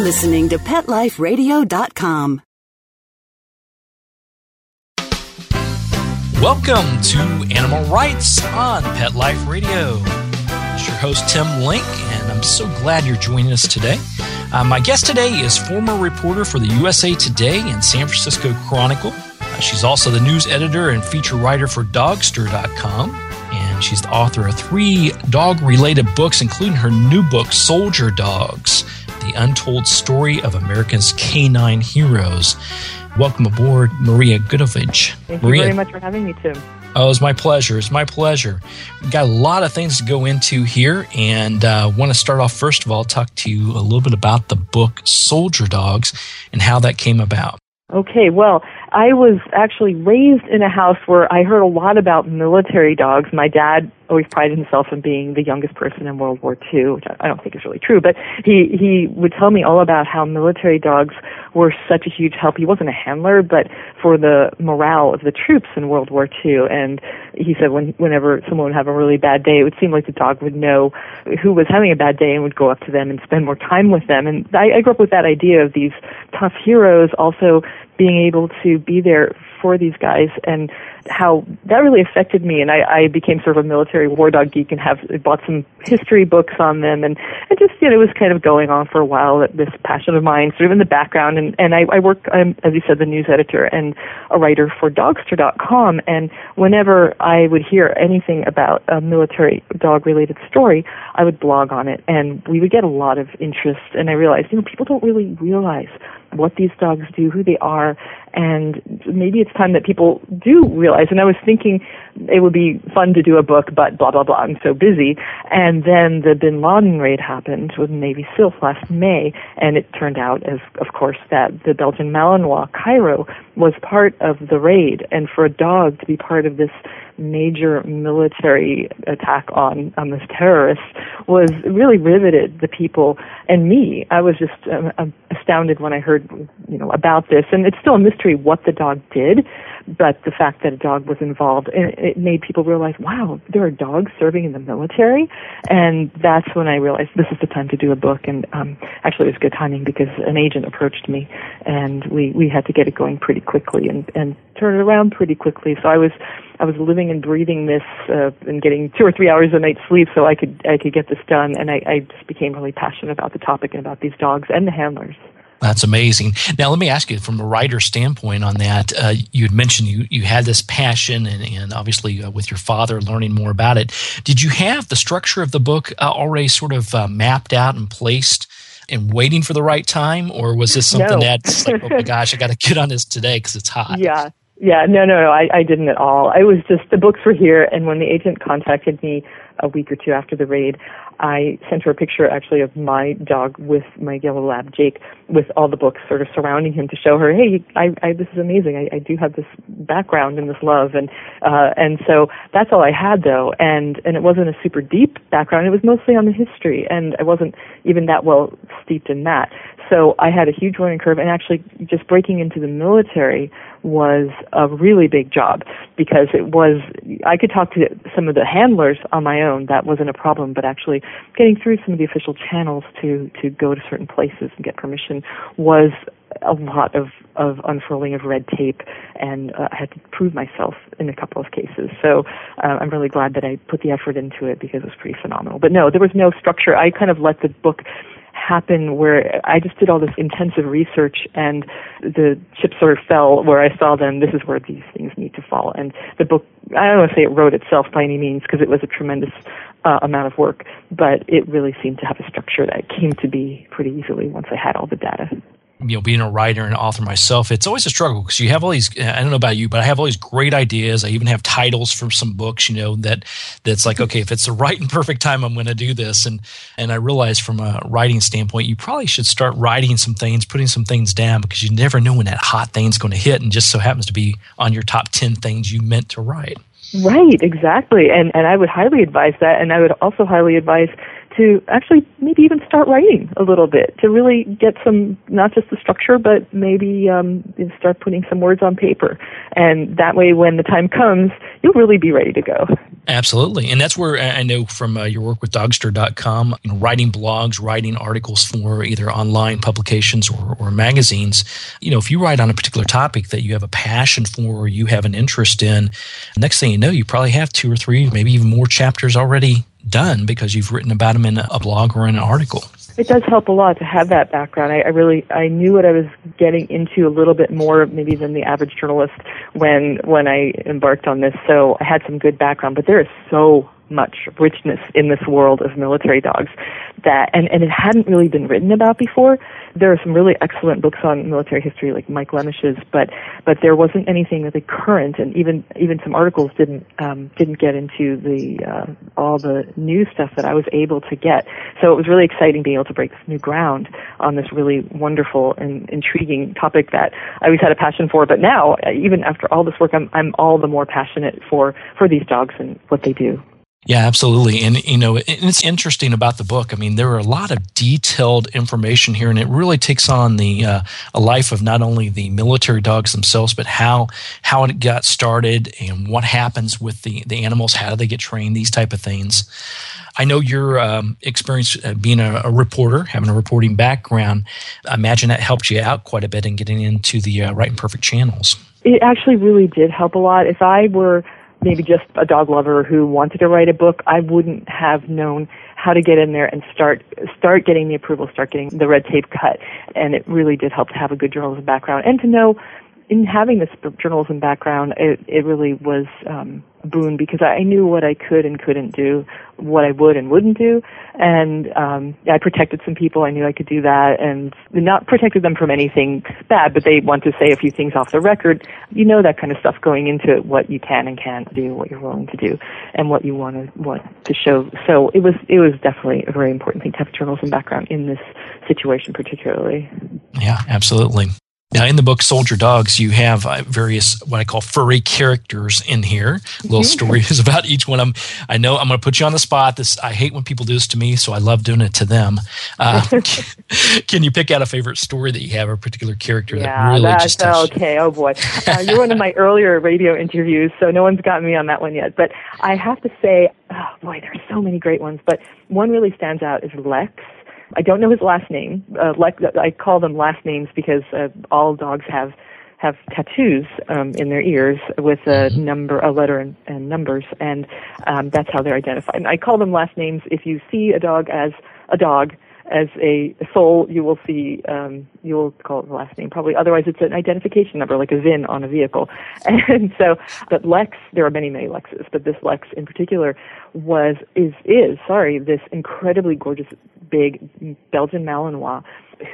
listening to PetLifeRadio.com. Welcome to Animal Rights on Pet Life Radio. It's your host, Tim Link, and I'm so glad you're joining us today. Uh, my guest today is former reporter for the USA Today and San Francisco Chronicle. Uh, she's also the news editor and feature writer for Dogster.com, and she's the author of three dog related books, including her new book, Soldier Dogs The Untold Story of America's Canine Heroes. Welcome aboard, Maria Goodavage. Thank Maria, you very much for having me, Tim. Oh, it's my pleasure. It's my pleasure. We've got a lot of things to go into here, and uh, want to start off first of all, talk to you a little bit about the book Soldier Dogs and how that came about. Okay, well, I was actually raised in a house where I heard a lot about military dogs. My dad always prided himself on being the youngest person in World War II, which I don't think is really true, but he he would tell me all about how military dogs were such a huge help. He wasn't a handler, but for the morale of the troops in World War II. And he said when whenever someone would have a really bad day, it would seem like the dog would know who was having a bad day and would go up to them and spend more time with them. And I, I grew up with that idea of these tough heroes also being able to be there for these guys and how that really affected me. And I, I became sort of a military war dog geek and have bought some history books on them. And it just you know it was kind of going on for a while that this passion of mine sort of in the background. And and I, I work I'm as you said the news editor and a writer for Dogster.com and whenever I would hear anything about a military dog related story I would blog on it and we would get a lot of interest. And I realized you know people don't really realize what these dogs do, who they are, and maybe it's time that people do realize. And I was thinking it would be fun to do a book, but blah blah blah. I'm so busy. And then the Bin Laden raid happened with Navy SEALs last May, and it turned out, as of course, that the Belgian Malinois Cairo was part of the raid, and for a dog to be part of this major military attack on on this terrorist was really riveted the people and me. I was just um, astounded when I heard you know about this, and it's still a mystery what the dog did but the fact that a dog was involved, it, it made people realize, wow, there are dogs serving in the military, and that's when I realized this is the time to do a book. And um, actually, it was good timing because an agent approached me, and we we had to get it going pretty quickly and and turn it around pretty quickly. So I was I was living and breathing this uh, and getting two or three hours a night sleep so I could I could get this done, and I, I just became really passionate about the topic and about these dogs and the handlers. That's amazing. Now, let me ask you from a writer standpoint on that. Uh, you had mentioned you, you had this passion, and, and obviously uh, with your father learning more about it. Did you have the structure of the book uh, already sort of uh, mapped out and placed and waiting for the right time? Or was this something no. that's like, oh my gosh, I got to get on this today because it's hot? Yeah. Yeah, no, no, no, I, I didn't at all. I was just, the books were here, and when the agent contacted me a week or two after the raid, I sent her a picture actually of my dog with my yellow lab Jake with all the books sort of surrounding him to show her, hey, I, I this is amazing. I, I do have this background and this love, and uh, and so that's all I had though, and and it wasn't a super deep background. It was mostly on the history, and I wasn't even that well steeped in that. So I had a huge learning curve, and actually just breaking into the military was a really big job because it was I could talk to some of the handlers on my own that wasn't a problem but actually getting through some of the official channels to to go to certain places and get permission was a lot of of unfurling of red tape and uh, I had to prove myself in a couple of cases so uh, I'm really glad that I put the effort into it because it was pretty phenomenal but no there was no structure I kind of let the book happen where I just did all this intensive research and the chips sort of fell where I saw them. This is where these things need to fall. And the book, I don't want to say it wrote itself by any means because it was a tremendous uh, amount of work, but it really seemed to have a structure that came to be pretty easily once I had all the data you know, being a writer and author myself, it's always a struggle because you have all these. I don't know about you, but I have all these great ideas. I even have titles for some books, you know, that that's like, okay, if it's the right and perfect time, I'm going to do this. And and I realize from a writing standpoint, you probably should start writing some things, putting some things down because you never know when that hot thing's going to hit, and just so happens to be on your top ten things you meant to write. Right, exactly. And and I would highly advise that and I would also highly advise to actually maybe even start writing a little bit to really get some not just the structure but maybe um, start putting some words on paper. And that way when the time comes you'll really be ready to go. Absolutely. And that's where i know from uh, your work with dogster.com you know, writing blogs writing articles for either online publications or, or magazines. You know if you write on a particular topic that you have a passion for or you have an interest in next thing you know you probably have two or three maybe even more chapters already done because you've written about them in a blog or in an article. It does help a lot to have that background. I, I really I knew what I was getting into a little bit more maybe than the average journalist when when I embarked on this. So I had some good background, but there is so much richness in this world of military dogs that and, and it hadn't really been written about before there are some really excellent books on military history, like Mike Lemish's, but but there wasn't anything really current, and even even some articles didn't um, didn't get into the uh, all the new stuff that I was able to get. So it was really exciting being able to break this new ground on this really wonderful and intriguing topic that I always had a passion for. But now, even after all this work, I'm I'm all the more passionate for for these dogs and what they do. Yeah, absolutely. And, you know, it's interesting about the book. I mean, there are a lot of detailed information here, and it really takes on the uh, a life of not only the military dogs themselves, but how how it got started and what happens with the, the animals, how do they get trained, these type of things. I know your um, experience uh, being a, a, reporter, having a reporting background, I imagine that helped you out quite a bit in getting into the uh, Right and Perfect channels. It actually really did help a lot. If I were maybe just a dog lover who wanted to write a book, I wouldn't have known how to get in there and start start getting the approval, start getting the red tape cut. And it really did help to have a good journalism background and to know in having this journalism background, it, it really was um, a boon because I knew what I could and couldn't do, what I would and wouldn't do, and um, I protected some people. I knew I could do that, and not protected them from anything bad, but they want to say a few things off the record. You know that kind of stuff going into what you can and can't do, what you're willing to do, and what you want to want to show. So it was it was definitely a very important thing to have a journalism background in this situation, particularly. Yeah, absolutely. Now, in the book Soldier Dogs, you have uh, various what I call furry characters in here. Little stories about each one of them. I know I'm going to put you on the spot. This I hate when people do this to me, so I love doing it to them. Uh, can you pick out a favorite story that you have, or a particular character yeah, that really that's, just touched? okay. Oh boy, uh, you're one of my earlier radio interviews, so no one's got me on that one yet. But I have to say, oh boy, there are so many great ones. But one really stands out is Lex I don't know his last name. Uh, like I call them last names because uh, all dogs have have tattoos um, in their ears with a mm-hmm. number, a letter, and, and numbers, and um, that's how they're identified. And I call them last names. If you see a dog as a dog, as a soul, you will see, um, you will call it the last name probably. Otherwise, it's an identification number, like a VIN on a vehicle. And so, but Lex, there are many, many Lexes, but this Lex in particular was, is, is, sorry, this incredibly gorgeous, big Belgian Malinois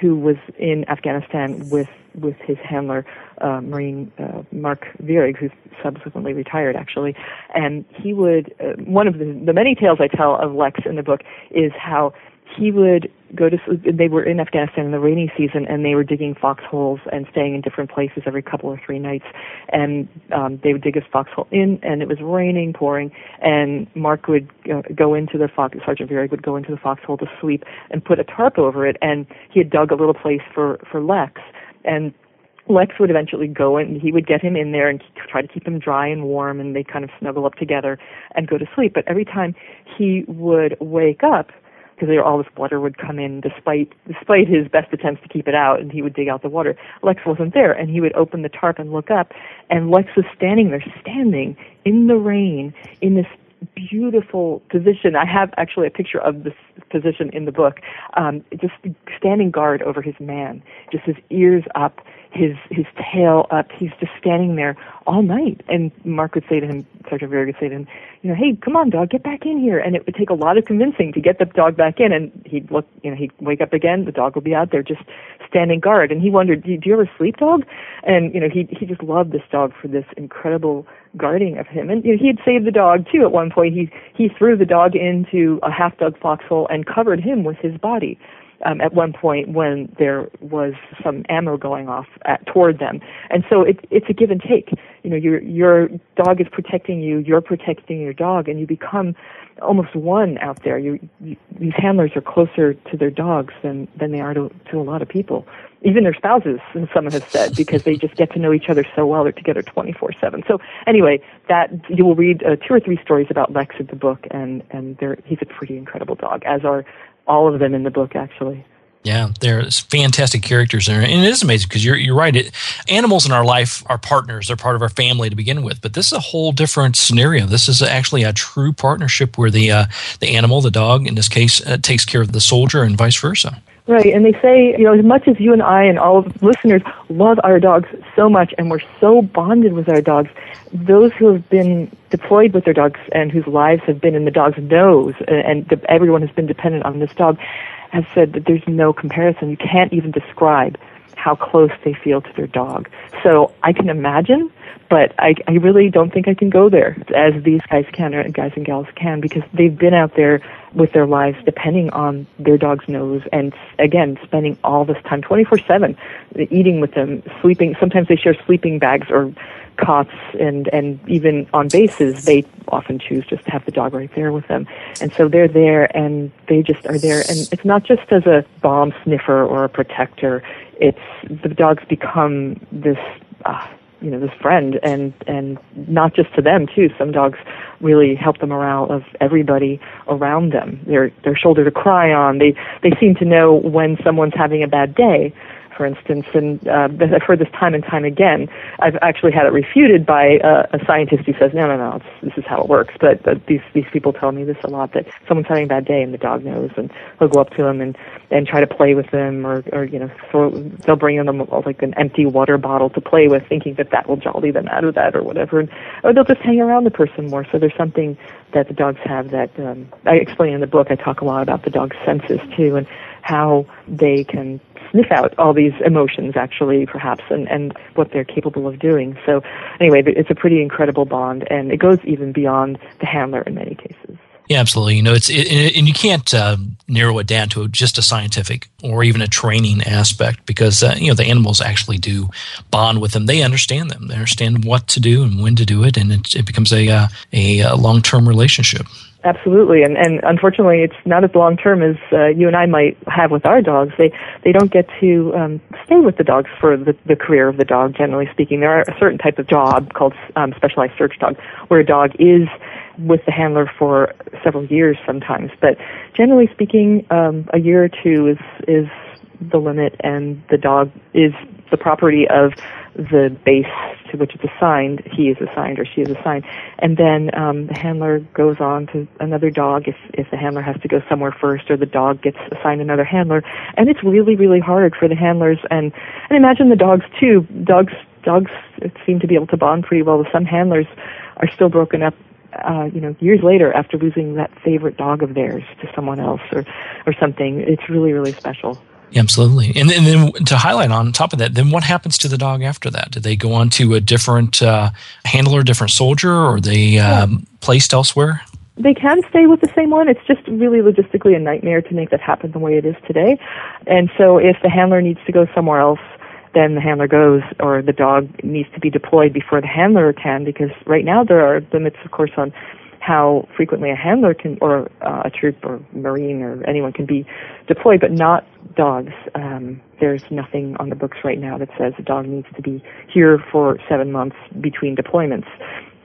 who was in Afghanistan with with his handler, uh, Marine uh, Mark Vierig, who's subsequently retired actually, and he would uh, one of the, the many tales I tell of Lex in the book is how he would go to they were in Afghanistan in the rainy season and they were digging foxholes and staying in different places every couple or three nights. And um they would dig his foxhole in and it was raining pouring and Mark would uh, go into the fox Sergeant Vierig would go into the foxhole to sleep and put a tarp over it and he had dug a little place for for Lex. And Lex would eventually go and he would get him in there and try to keep him dry and warm and they kind of snuggle up together and go to sleep. But every time he would wake up because all this water would come in despite despite his best attempts to keep it out and he would dig out the water. Lex wasn't there and he would open the tarp and look up and lex was standing there standing in the rain in this beautiful position. I have actually a picture of this position in the book. Um just standing guard over his man just his ears up his his tail up. He's just standing there all night. And Mark would say to him, Sergeant Vierig would say to him, you know, hey, come on, dog, get back in here. And it would take a lot of convincing to get the dog back in. And he'd look, you know, he'd wake up again. The dog would be out there just standing guard. And he wondered, do you, do you ever sleep, dog? And you know, he he just loved this dog for this incredible guarding of him. And you know, he had saved the dog too at one point. He he threw the dog into a half dug foxhole and covered him with his body. Um, at one point when there was some ammo going off at, toward them, and so it, it's a give and take. You know, your your dog is protecting you, you're protecting your dog, and you become almost one out there. You, you, these handlers are closer to their dogs than than they are to to a lot of people even their spouses, and some have said, because they just get to know each other so well. They're together 24/7. So anyway, that you will read uh, two or three stories about Lex in the book, and and there he's a pretty incredible dog, as are all of them in the book, actually. Yeah, they're fantastic characters and it is amazing because you're you're right. It, animals in our life are partners; they're part of our family to begin with. But this is a whole different scenario. This is actually a true partnership where the uh, the animal, the dog, in this case, uh, takes care of the soldier, and vice versa. Right, and they say, you know, as much as you and I and all of the listeners love our dogs so much and we're so bonded with our dogs, those who have been deployed with their dogs and whose lives have been in the dog's nose uh, and the, everyone has been dependent on this dog have said that there's no comparison. You can't even describe how close they feel to their dog. So I can imagine but I, I really don't think I can go there as these guys can, or guys and gals can, because they've been out there with their lives depending on their dog's nose, and again, spending all this time, 24/7, eating with them, sleeping. Sometimes they share sleeping bags or cots, and and even on bases, they often choose just to have the dog right there with them, and so they're there, and they just are there, and it's not just as a bomb sniffer or a protector. It's the dogs become this. Uh, you know this friend and and not just to them too. Some dogs really help the morale of everybody around them. They're their shoulder to cry on. They they seem to know when someone's having a bad day for instance, and uh, I've heard this time and time again. I've actually had it refuted by uh, a scientist who says, no, no, no, this is how it works. But, but these these people tell me this a lot that someone's having a bad day and the dog knows, and he'll go up to them and and try to play with them, or or you know, throw, they'll bring them like an empty water bottle to play with, thinking that that will jolly them out of that or whatever, and, or they'll just hang around the person more. So there's something that the dogs have that um, I explain in the book. I talk a lot about the dog's senses too, and how they can sniff out all these emotions actually perhaps and and what they're capable of doing so anyway it's a pretty incredible bond and it goes even beyond the handler in many cases yeah, absolutely. You know, it's it, and you can't uh, narrow it down to just a scientific or even a training aspect because uh, you know the animals actually do bond with them. They understand them. They understand what to do and when to do it, and it, it becomes a uh, a, a long term relationship. Absolutely, and and unfortunately, it's not as long term as uh, you and I might have with our dogs. They they don't get to um, stay with the dogs for the the career of the dog. Generally speaking, there are a certain type of job called um, specialized search dog, where a dog is with the handler for several years sometimes. But generally speaking, um, a year or two is is the limit, and the dog is the property of the base to which it's assigned, he is assigned or she is assigned, and then um, the handler goes on to another dog if if the handler has to go somewhere first, or the dog gets assigned another handler, and it's really really hard for the handlers and and imagine the dogs too. Dogs dogs seem to be able to bond pretty well some handlers are still broken up uh, you know, years later after losing that favorite dog of theirs to someone else or, or something. It's really, really special. Absolutely. And, and then to highlight on top of that, then what happens to the dog after that? Do they go on to a different uh, handler, different soldier, or they um, placed elsewhere? They can stay with the same one. It's just really logistically a nightmare to make that happen the way it is today. And so if the handler needs to go somewhere else, then the handler goes, or the dog needs to be deployed before the handler can, because right now there are limits, of course, on how frequently a handler can, or uh, a troop or marine or anyone can be deployed, but not dogs. Um, there's nothing on the books right now that says a dog needs to be here for seven months between deployments.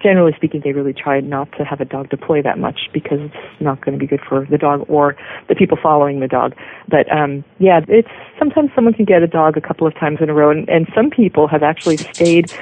Generally speaking, they really try not to have a dog deploy that much because it's not going to be good for the dog or the people following the dog. But um, yeah, it's sometimes someone can get a dog a couple of times in a row, and, and some people have actually stayed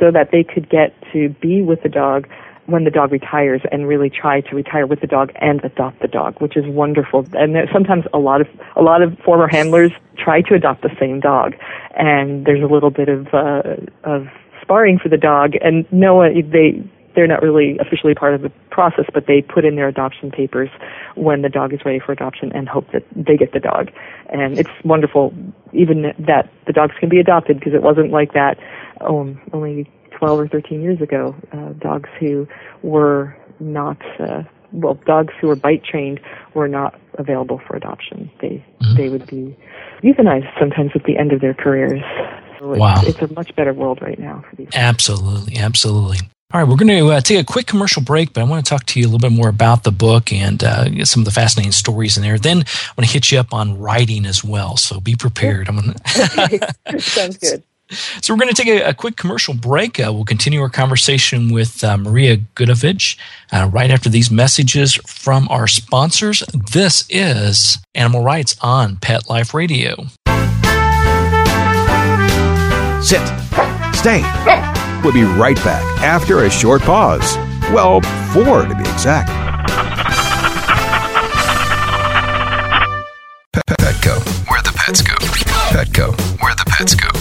so that they could get to be with the dog when the dog retires and really try to retire with the dog and adopt the dog, which is wonderful. And sometimes a lot of a lot of former handlers try to adopt the same dog, and there's a little bit of uh, of sparring for the dog. And no they they're not really officially part of the process, but they put in their adoption papers when the dog is ready for adoption and hope that they get the dog. And it's wonderful, even that the dogs can be adopted because it wasn't like that um, only 12 or 13 years ago. Uh, dogs who were not, uh, well, dogs who were bite trained were not available for adoption. They mm-hmm. they would be euthanized sometimes at the end of their careers. So it's, wow. it's a much better world right now for these. Absolutely, absolutely. All right, we're going to uh, take a quick commercial break, but I want to talk to you a little bit more about the book and uh, some of the fascinating stories in there. Then I want to hit you up on writing as well, so be prepared. I'm going to. Sounds good. So we're going to take a, a quick commercial break. Uh, we'll continue our conversation with uh, Maria Goodavage uh, right after these messages from our sponsors. This is Animal Rights on Pet Life Radio. Sit. Stay. We'll be right back after a short pause. Well, four to be exact.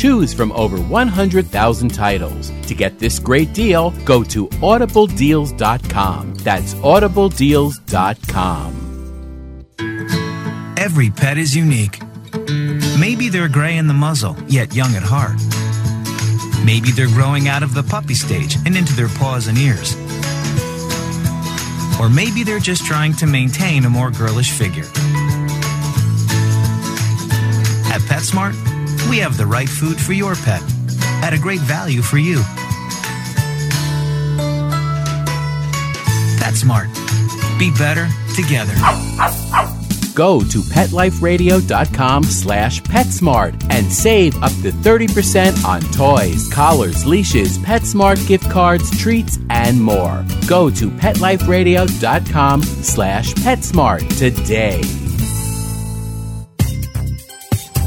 Choose from over 100,000 titles. To get this great deal, go to audibledeals.com. That's audibledeals.com. Every pet is unique. Maybe they're gray in the muzzle, yet young at heart. Maybe they're growing out of the puppy stage and into their paws and ears. Or maybe they're just trying to maintain a more girlish figure. At PetSmart, we have the right food for your pet at a great value for you. PetSmart. Be better together. Go to PetLifeRadio.com slash PetSmart and save up to 30% on toys, collars, leashes, PetSmart gift cards, treats, and more. Go to PetLifeRadio.com slash PetSmart today.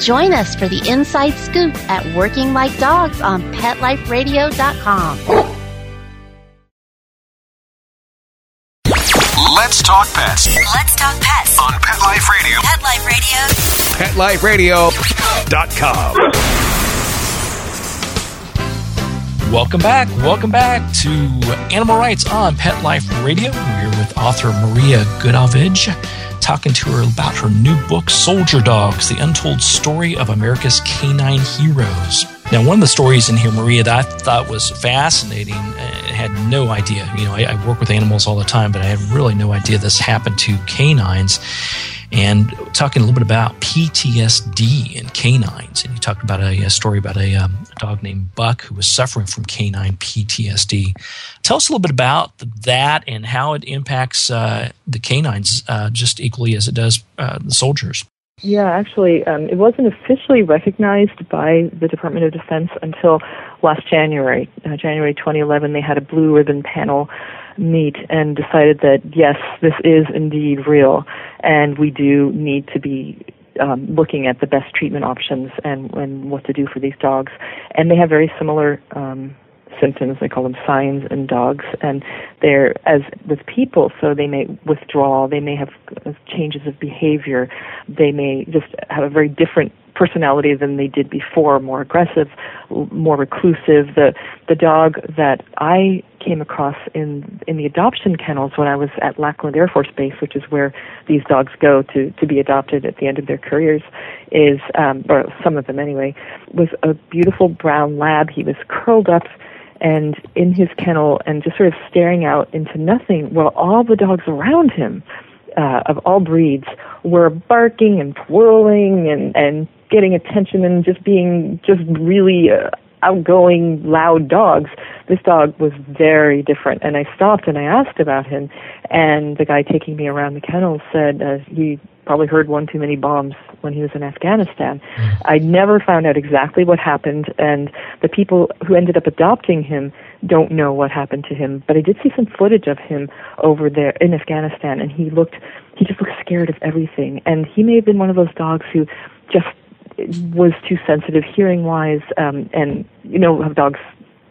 Join us for the inside scoop at Working Like Dogs on PetLifeRadio.com. Let's talk pets. Let's talk pets on Pet Life Radio. Pet Life PetLifeRadio.com. Welcome back. Welcome back to Animal Rights on Pet Life Radio. We're with author Maria Goodavage talking to her about her new book, Soldier Dogs The Untold Story of America's Canine Heroes. Now, one of the stories in here, Maria, that I thought was fascinating, I had no idea. You know, I, I work with animals all the time, but I had really no idea this happened to canines. and talking a little bit about PTSD in canines. And you talked about a, a story about a, um, a, dog named Buck who was suffering from canine PTSD. Tell us a little bit about that and how it impacts uh, the canines uh, just equally as it does uh, the soldiers. Yeah, actually, um, it wasn't officially recognized by the Department of Defense until last January. Uh, January 2011, they had a blue ribbon panel meet and decided that yes, this is indeed real, and we do need to be um, looking at the best treatment options and, and what to do for these dogs. And they have very similar um, symptoms. They call them signs in dogs, and they're as with people. So they may withdraw. They may have changes of behavior. They may just have a very different personality than they did before, more aggressive, more reclusive. The the dog that I came across in in the adoption kennels when I was at Lackland Air Force Base, which is where these dogs go to to be adopted at the end of their careers, is um, or some of them anyway, was a beautiful brown lab. He was curled up and in his kennel and just sort of staring out into nothing while all the dogs around him uh, of all breeds were barking and twirling and and getting attention and just being just really uh, outgoing loud dogs. This dog was very different. And i stopped and i asked about him and the guy taking me around the kennel said uh, he probably heard one too many bombs when he was in Afghanistan. Mm. I never found out exactly what happened, and the people who ended up adopting him don't know what happened to him. But I did see some footage of him over there in Afghanistan, and he looked, he just looked scared of everything. And he may have been one of those dogs who just was too sensitive hearing wise um and you know how dogs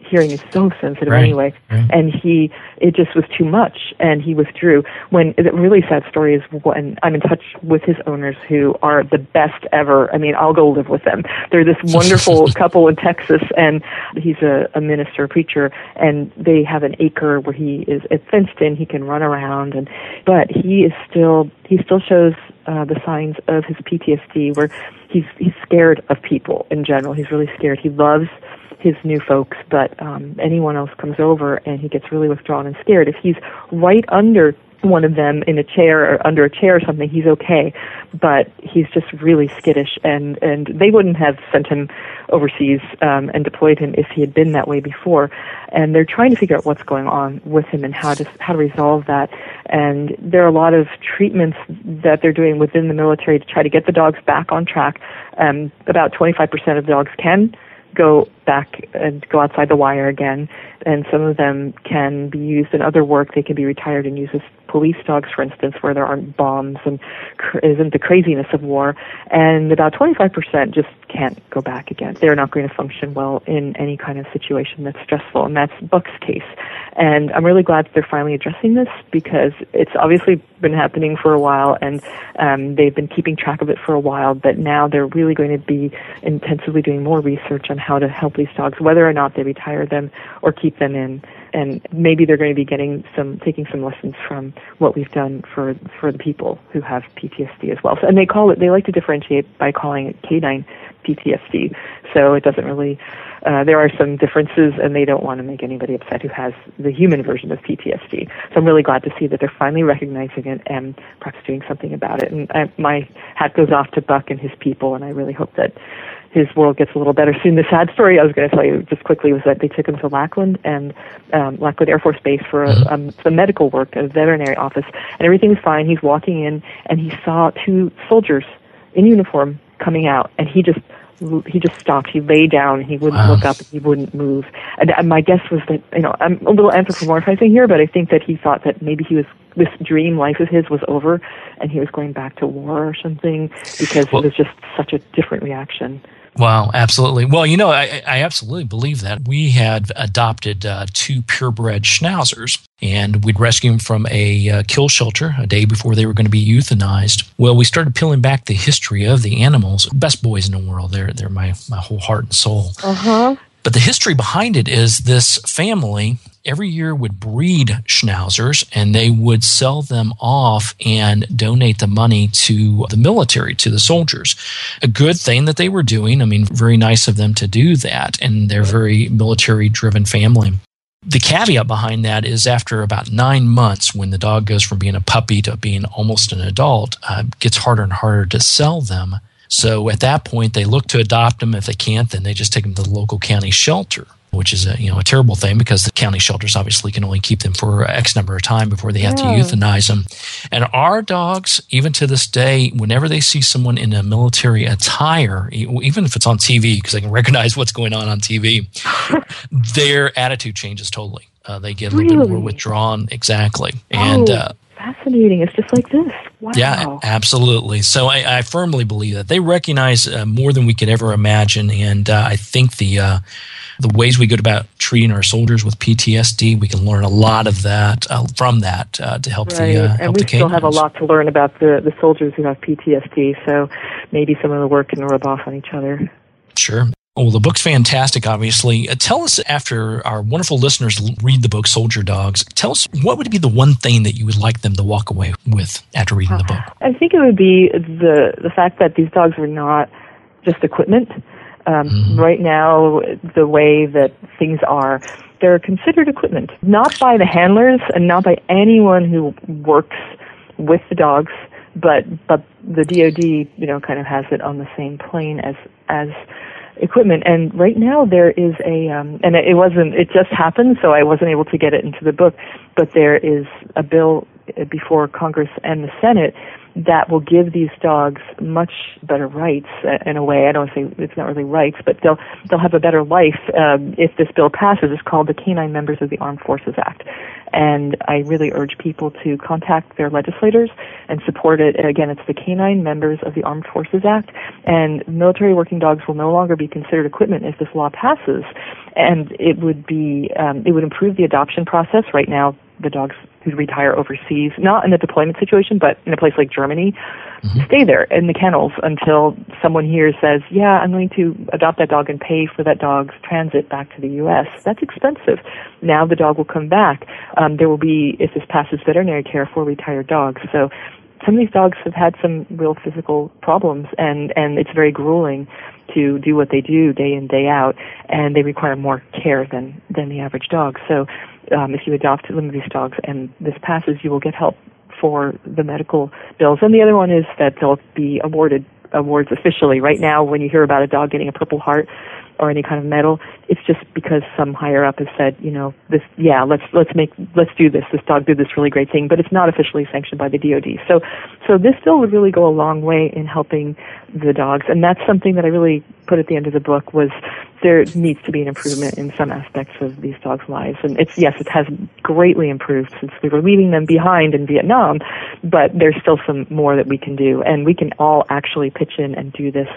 hearing is so sensitive right. anyway. Right. And he, it just was too much, and he withdrew. When the really sad story is when I'm in touch with his owners, who are the best ever. I mean, I'll go live with them. They're this wonderful couple in Texas, and he's a, a minister, a preacher, and they have an acre where he is it's fenced in. He can run around, and but he is still he still shows uh, the signs of his PTSD, where he's he's scared of people in general. He's really scared. He loves his new folks, but um, anyone else comes over and he gets really withdrawn and scared. If he's right under one of them in a chair or under a chair or something, he's okay. But he's just really skittish, and and they wouldn't have sent him overseas um, and deployed him if he had been that way before. And they're trying to figure out what's going on with him and how to how to resolve that. And there are a lot of treatments that they're doing within the military to try to get the dogs back on track. Um, about 25% of dogs can go back and go outside the wire again. And some of them can be used in other work. They can be retired and used as police dogs, for instance, where there aren't bombs and cr- isn't the craziness of war. And about 25% just can't go back again. They're not going to function well in any kind of situation that's stressful. And that's Buck's case. And I'm really glad that they're finally addressing this because it's obviously been happening for a while and um, they've been keeping track of it for a while. But now they're really going to be intensively doing more research on how to help these dogs, whether or not they retire them or keep them in. And maybe they're going to be getting some, taking some lessons from what we've done for for the people who have PTSD as well. So, and they call it, they like to differentiate by calling it canine PTSD. So it doesn't really. Uh, there are some differences, and they don't want to make anybody upset who has the human version of PTSD. So I'm really glad to see that they're finally recognizing it and perhaps doing something about it. And I, my hat goes off to Buck and his people, and I really hope that his world gets a little better soon. The sad story I was going to tell you just quickly was that they took him to Lackland and um, Lackland Air Force Base for a, um, some medical work, a veterinary office, and everything was fine. He's walking in and he saw two soldiers in uniform coming out, and he just he just stopped. He lay down. He wouldn't Wow. look up. He wouldn't move. And, and my guess was that you know I'm a little anthropomorphizing here, but I think that he thought that maybe he was this dream life of his was over, and he was going back to war or something because it was just such a different reaction. Wow, absolutely. Well, you know, I, I absolutely believe that. We had adopted uh, two purebred schnauzers, and we'd rescue them from a uh, kill shelter a day before they were going to be euthanized. Well, we started peeling back the history of the animals. Best boys in the world. They're they're my my whole heart and soul. Uh huh. But the history behind it is this family every year would breed schnauzers and they would sell them off and donate the money to the military, to the soldiers. A good thing that they were doing. I mean, very nice of them to do that. And they're very military driven family. the caveat behind that is after about nine months, when the dog goes from being a puppy to being almost an adult, uh, gets harder and harder to sell them. So at that point, they look to adopt them. If they can't, then they just take them to the local county shelter which is a you know a terrible thing because the county shelters obviously can only keep them for X number of time before they have Yeah. to euthanize them. And our dogs, even to this day, whenever they see someone in a military attire, even if it's on TV, because they can recognize what's going on on TV, their attitude changes totally. Uh, they get a little bit more withdrawn, exactly. And oh, uh, fascinating. It's just like this. Wow. yeah, absolutely. So I, I firmly believe that they recognize uh, more than we could ever imagine, and uh, I think the uh, the ways we go about treating our soldiers with PTSD, we can learn a lot of that uh, from that uh, to help Right, the uh, and we the still have a lot to learn about the, the soldiers who have PTSD, so maybe some of the work can rub off on each other. Sure. Well, the book's fantastic, obviously. Uh, tell us, after our wonderful listeners read the book Soldier Dogs, tell us what would be the one thing that you would like them to walk away with after reading the book? I think it would be the the fact that these dogs are not just equipment. Um, Right now, the way that things are, they're considered equipment, not by the handlers and not by anyone who works with the dogs, but but the DoD, you know, kind of has it on the same plane as as equipment. And right now there is a, um, and it wasn't, it just happened, so I wasn't able to get it into the book, but there is a bill before Congress and the Senate that will give these dogs much better rights uh, in a way. I don't say it's not really rights, but they'll they'll have a better life um, if this bill passes. It's called the Canine Members of the Armed Forces Act, and I really urge people to contact their legislators and support it. Again, it's the Canine Members of the Armed Forces Act, and military working dogs will no longer be considered equipment if this law passes, and it would be um, it would improve the adoption process. Right now, the dogs who retire overseas, not in a deployment situation, but in a place like Germany, stay there in the kennels until someone here says, "Yeah, I'm going to adopt that dog and pay for that dog's transit back to the U.S." That's expensive. Now the dog will come back. Um, there will be, if this passes, veterinary care for retired dogs. So some of these dogs have had some real physical problems, and and it's very grueling to do what they do day in day out, and they require more care than than the average dog. So um, if you adopt one of these dogs and this passes, you will get help for the medical bills. And the other one is that they'll be awarded awards officially. Right now, when you hear about a dog getting a Purple Heart or any kind of medal, it's just because some higher up has said, you know, this, yeah, let's let's make let's do this. This dog did this really great thing, but it's not officially sanctioned by the DoD. So, so this bill would really go a long way in helping the dogs, and that's something that I really put at the end of the book was there needs to be an improvement in some aspects of these dogs' lives. And it's yes, it has greatly improved since we were leaving them behind in Vietnam, but there's still some more that we can do, and we can all actually pitch in and do this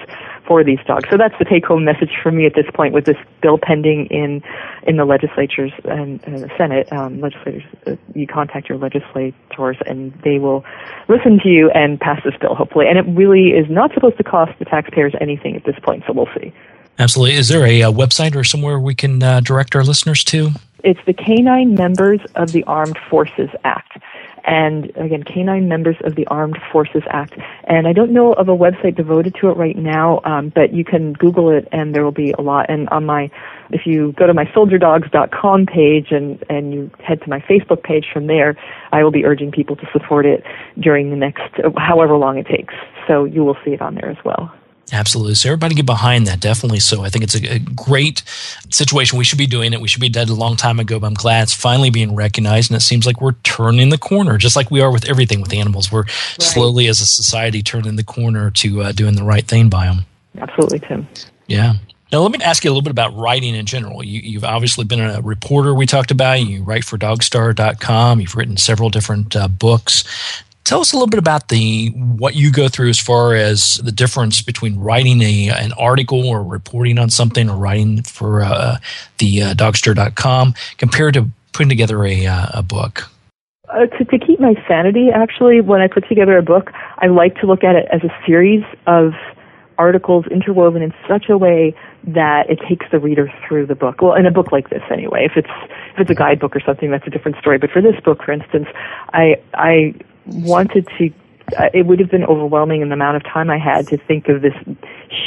for these dogs. So that's the take-home message for me at this point with this bill pending in in the legislatures and, and the Senate. Um, legislators, uh, you contact your legislators, and they will listen to you and pass this bill hopefully. And it really is not supposed to cost the taxpayers anything at this point, so we'll see. Absolutely. Is there a, uh website or somewhere we can uh, direct our listeners to? It's the Canine Members of the Armed Forces Act. And again, Canine Members of the Armed Forces Act. And I don't know of a website devoted to it right now, um, but you can Google it and there will be a lot. And on my, if you go to my soldierdogs.com page and, and you head to my Facebook page from there, I will be urging people to support it during the next, however long it takes. So you will see it on there as well. Absolutely. So everybody get behind that, definitely. So I think it's a, a great situation. We should be doing it. We should be dead a long time ago, but I'm glad it's finally being recognized. And it seems like we're turning the corner, just like we are with everything with animals. We're slowly, as a society, turning the corner to uh, doing the right thing by them. Absolutely, Tim. Yeah. Now, let me ask you a little bit about writing in general. You, you've obviously been a reporter, we talked about. You write for Dogster.com. You've written several different uh, books. Tell us a little bit about the what you go through as far as the difference between writing a an article or reporting on something or writing for uh, the uh, Dogster.com compared to putting together a uh, a book. Uh, to, to keep my sanity, actually, when I put together a book, I like to look at it as a series of articles interwoven in such a way that it takes the reader through the book. Well, in a book like this, anyway. If it's if it's a guidebook or something, that's a different story. But for this book, for instance, I I wanted to. Uh, it would have been overwhelming in the amount of time I had to think of this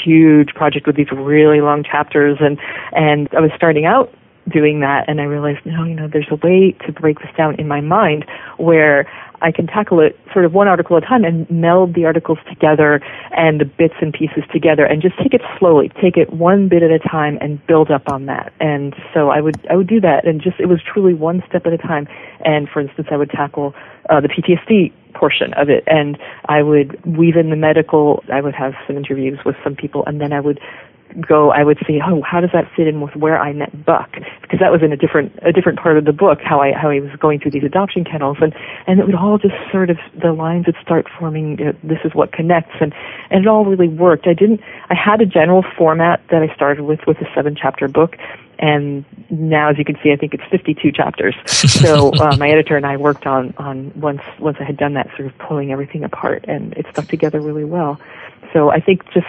huge project with these really long chapters, and and I was starting out doing that and I realized, no, you know, there's a way to break this down in my mind where I can tackle it sort of one article at a time and meld the articles together and the bits and pieces together and just take it slowly, take it one bit at a time and build up on that. And so I would I would do that and just it was truly one step at a time. And for instance, I would tackle uh, the PTSD portion of it and I would weave in the medical I would have some interviews with some people and then I would go, I would say, oh, how does that fit in with where I met Buck? Because that was in a different a different part of the book, how I how I was going through these adoption kennels, and and it would all just sort of the lines would start forming. You know, this is what connects, and and it all really worked. I didn't. I had a general format that I started with with a seven chapter book, and now as you can see i think it's 52 chapters so uh, my editor and i worked on on once once i had done that sort of pulling everything apart and it stuck together really well so i think just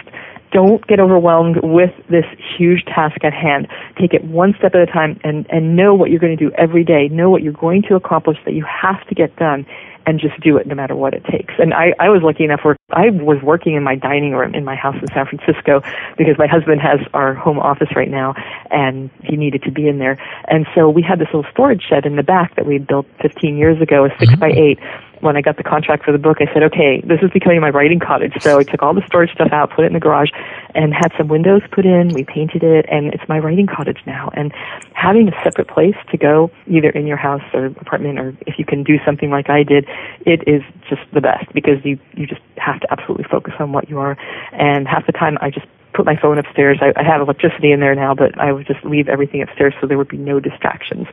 don't get overwhelmed with this huge task at hand. Take it one step at a time and, and know what you're going to do every day. Know what you're going to accomplish that you have to get done and just do it no matter what it takes. And I, I was lucky enough where I was working in my dining room in my house in San Francisco because my husband has our home office right now and he needed to be in there. And so we had this little storage shed in the back that we built 15 years ago, a 6 mm-hmm. by 8 when I got the contract for the book, I said, okay, this is becoming my writing cottage. So I took all the storage stuff out, put it in the garage, and had some windows put in. We painted it, and it's my writing cottage now. And having a separate place to go, either in your house or apartment, or if you can do something like I did, it is just the best because you you just have to absolutely focus on what you are. And half the time, I just put my phone upstairs. I, I have electricity in there now, but I would just leave everything upstairs so there would be no distractions.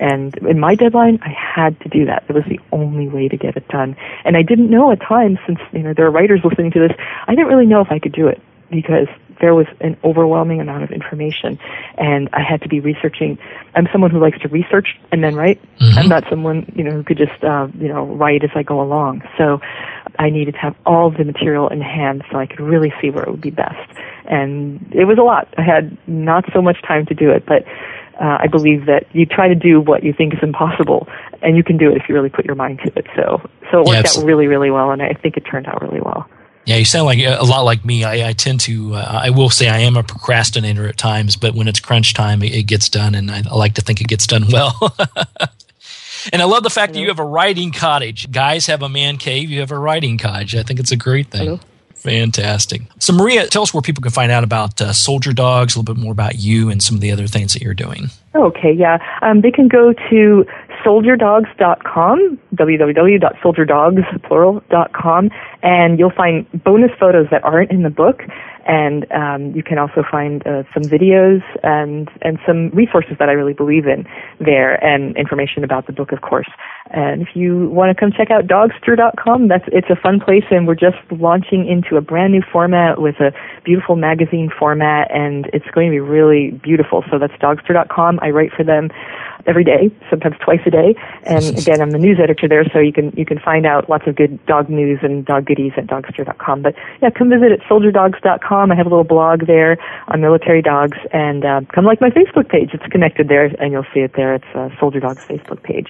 And in my deadline, I had to do that. It was the only way to get it done. And I didn't know at times, since you know there are writers listening to this, I didn't really know if I could do it because there was an overwhelming amount of information and I had to be researching. I'm someone who likes to research and then write. Mm-hmm. I'm not someone, you know, who could just, uh, you know, write as I go along. So I needed to have all the material in hand so I could really see where it would be best. And it was a lot. I had not so much time to do it, but uh, I believe that you try to do what you think is impossible, and you can do it if you really put your mind to it. So, so it worked yeah, out really, really well, and I think it turned out really well. Yeah, you sound like a lot like me. I, I tend to, uh, I will say I am a procrastinator at times, but when it's crunch time, it, it gets done, and I, I, like to think it gets done well. and I love the fact Hello. that you have a writing cottage. Guys have a man cave, you have a writing cottage. I think it's a great thing. Hello. Fantastic. So, Maria, tell us where people can find out about uh, Soldier Dogs, a little bit more about you and some of the other things that you're doing. Okay, yeah. Um, they can go to soldierdogs.com, www.soldierdogs, and you'll find bonus photos that aren't in the book and um, you can also find uh, some videos and and some resources that I really believe in there, and information about the book, of course. And if you want to come check out dogster.com, that's it's a fun place, and we're just launching into a brand new format with a beautiful magazine format, and it's going to be really beautiful. So that's dogster.com. I write for them every day, sometimes twice a day. And again, I'm the news editor there, so you can you can find out lots of good dog news and dog goodies at dogster.com. But yeah, come visit at soldierdogs.com. I have a little blog there on military dogs, and uh, come like my Facebook page. It's connected there, and you'll see it there. It's uh, Soldier Dogs Facebook page.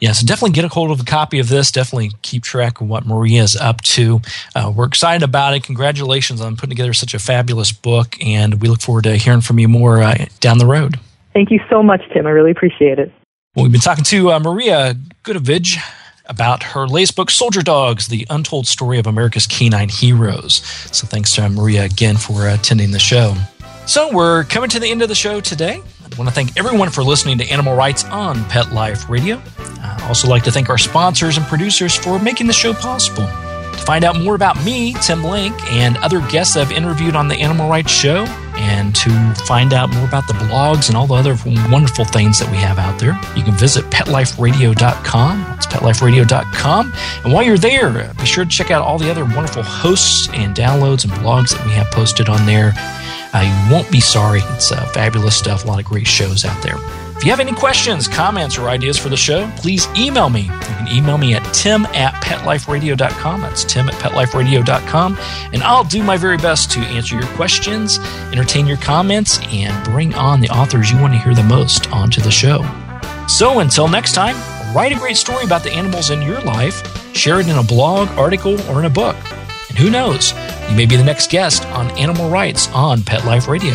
Yeah, so definitely get a hold of a copy of this. Definitely keep track of what Maria is up to. Uh, we're excited about it. Congratulations on putting together such a fabulous book, and we look forward to hearing from you more uh, down the road. Thank you so much, Tim. I really appreciate it. Well, we've been talking to uh, Maria Goodavage about her latest book, Soldier Dogs The Untold Story of America's Canine Heroes. So thanks to Maria again for attending the show. So we're coming to the end of the show today. I want to thank everyone for listening to Animal Writes on Pet Life Radio. I also like to thank our sponsors and producers for making the show possible. To find out more about me, Tim Link, and other guests I've interviewed on the Animal Writes Show, and to find out more about the blogs and all the other wonderful things that we have out there, you can visit petliferadio.com. It's petliferadio.com. And while you're there, be sure to check out all the other wonderful hosts and downloads and blogs that we have posted on there. Uh, you won't be sorry. It's uh, fabulous stuff, a lot of great shows out there. If you have any questions, comments, or ideas for the show, please email me. You can email me at tim at petliferadio.com. That's tim at petliferadio.com. And I'll do my very best to answer your questions, entertain your comments, and bring on the authors you want to hear the most onto the show. So until next time, write a great story about the animals in your life, share it in a blog, article, or in a book. And who knows, you may be the next guest on Animal Writes on Pet Life Radio.